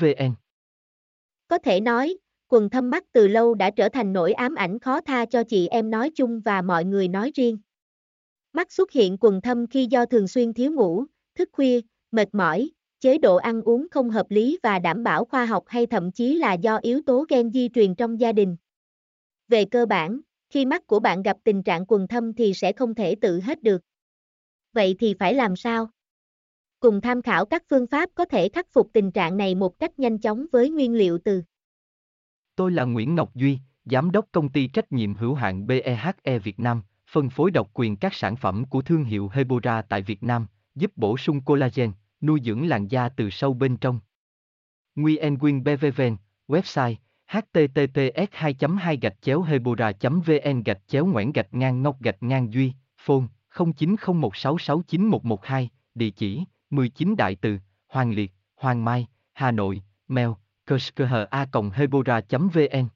vn có thể nói quần thâm mắt từ lâu đã trở thành nỗi ám ảnh khó tha cho chị em nói chung và mọi người nói riêng mắt xuất hiện quần thâm khi do thường xuyên thiếu ngủ thức khuya mệt mỏi chế độ ăn uống không hợp lý và đảm bảo khoa học hay thậm chí là do yếu tố gen di truyền trong gia đình. Về cơ bản, khi mắt của bạn gặp tình trạng quần thâm thì sẽ không thể tự hết được. Vậy thì phải làm sao? Cùng tham khảo các phương pháp có thể khắc phục tình trạng này một cách nhanh chóng với nguyên liệu từ. Tôi là Nguyễn Ngọc Duy, Giám đốc công ty trách nhiệm hữu hạn BEHE Việt Nam, phân phối độc quyền các sản phẩm của thương hiệu Hebora tại Việt Nam, giúp bổ sung collagen, nuôi dưỡng làn da từ sâu bên trong. Nguyen Quyên BVVN, website https 2 2 gạch chéo hebora vn gạch chéo ngoãn gạch ngang ngọc gạch ngang duy phone 0901669112 địa chỉ 19 đại từ hoàng liệt hoàng mai hà nội mail kerskha hebora vn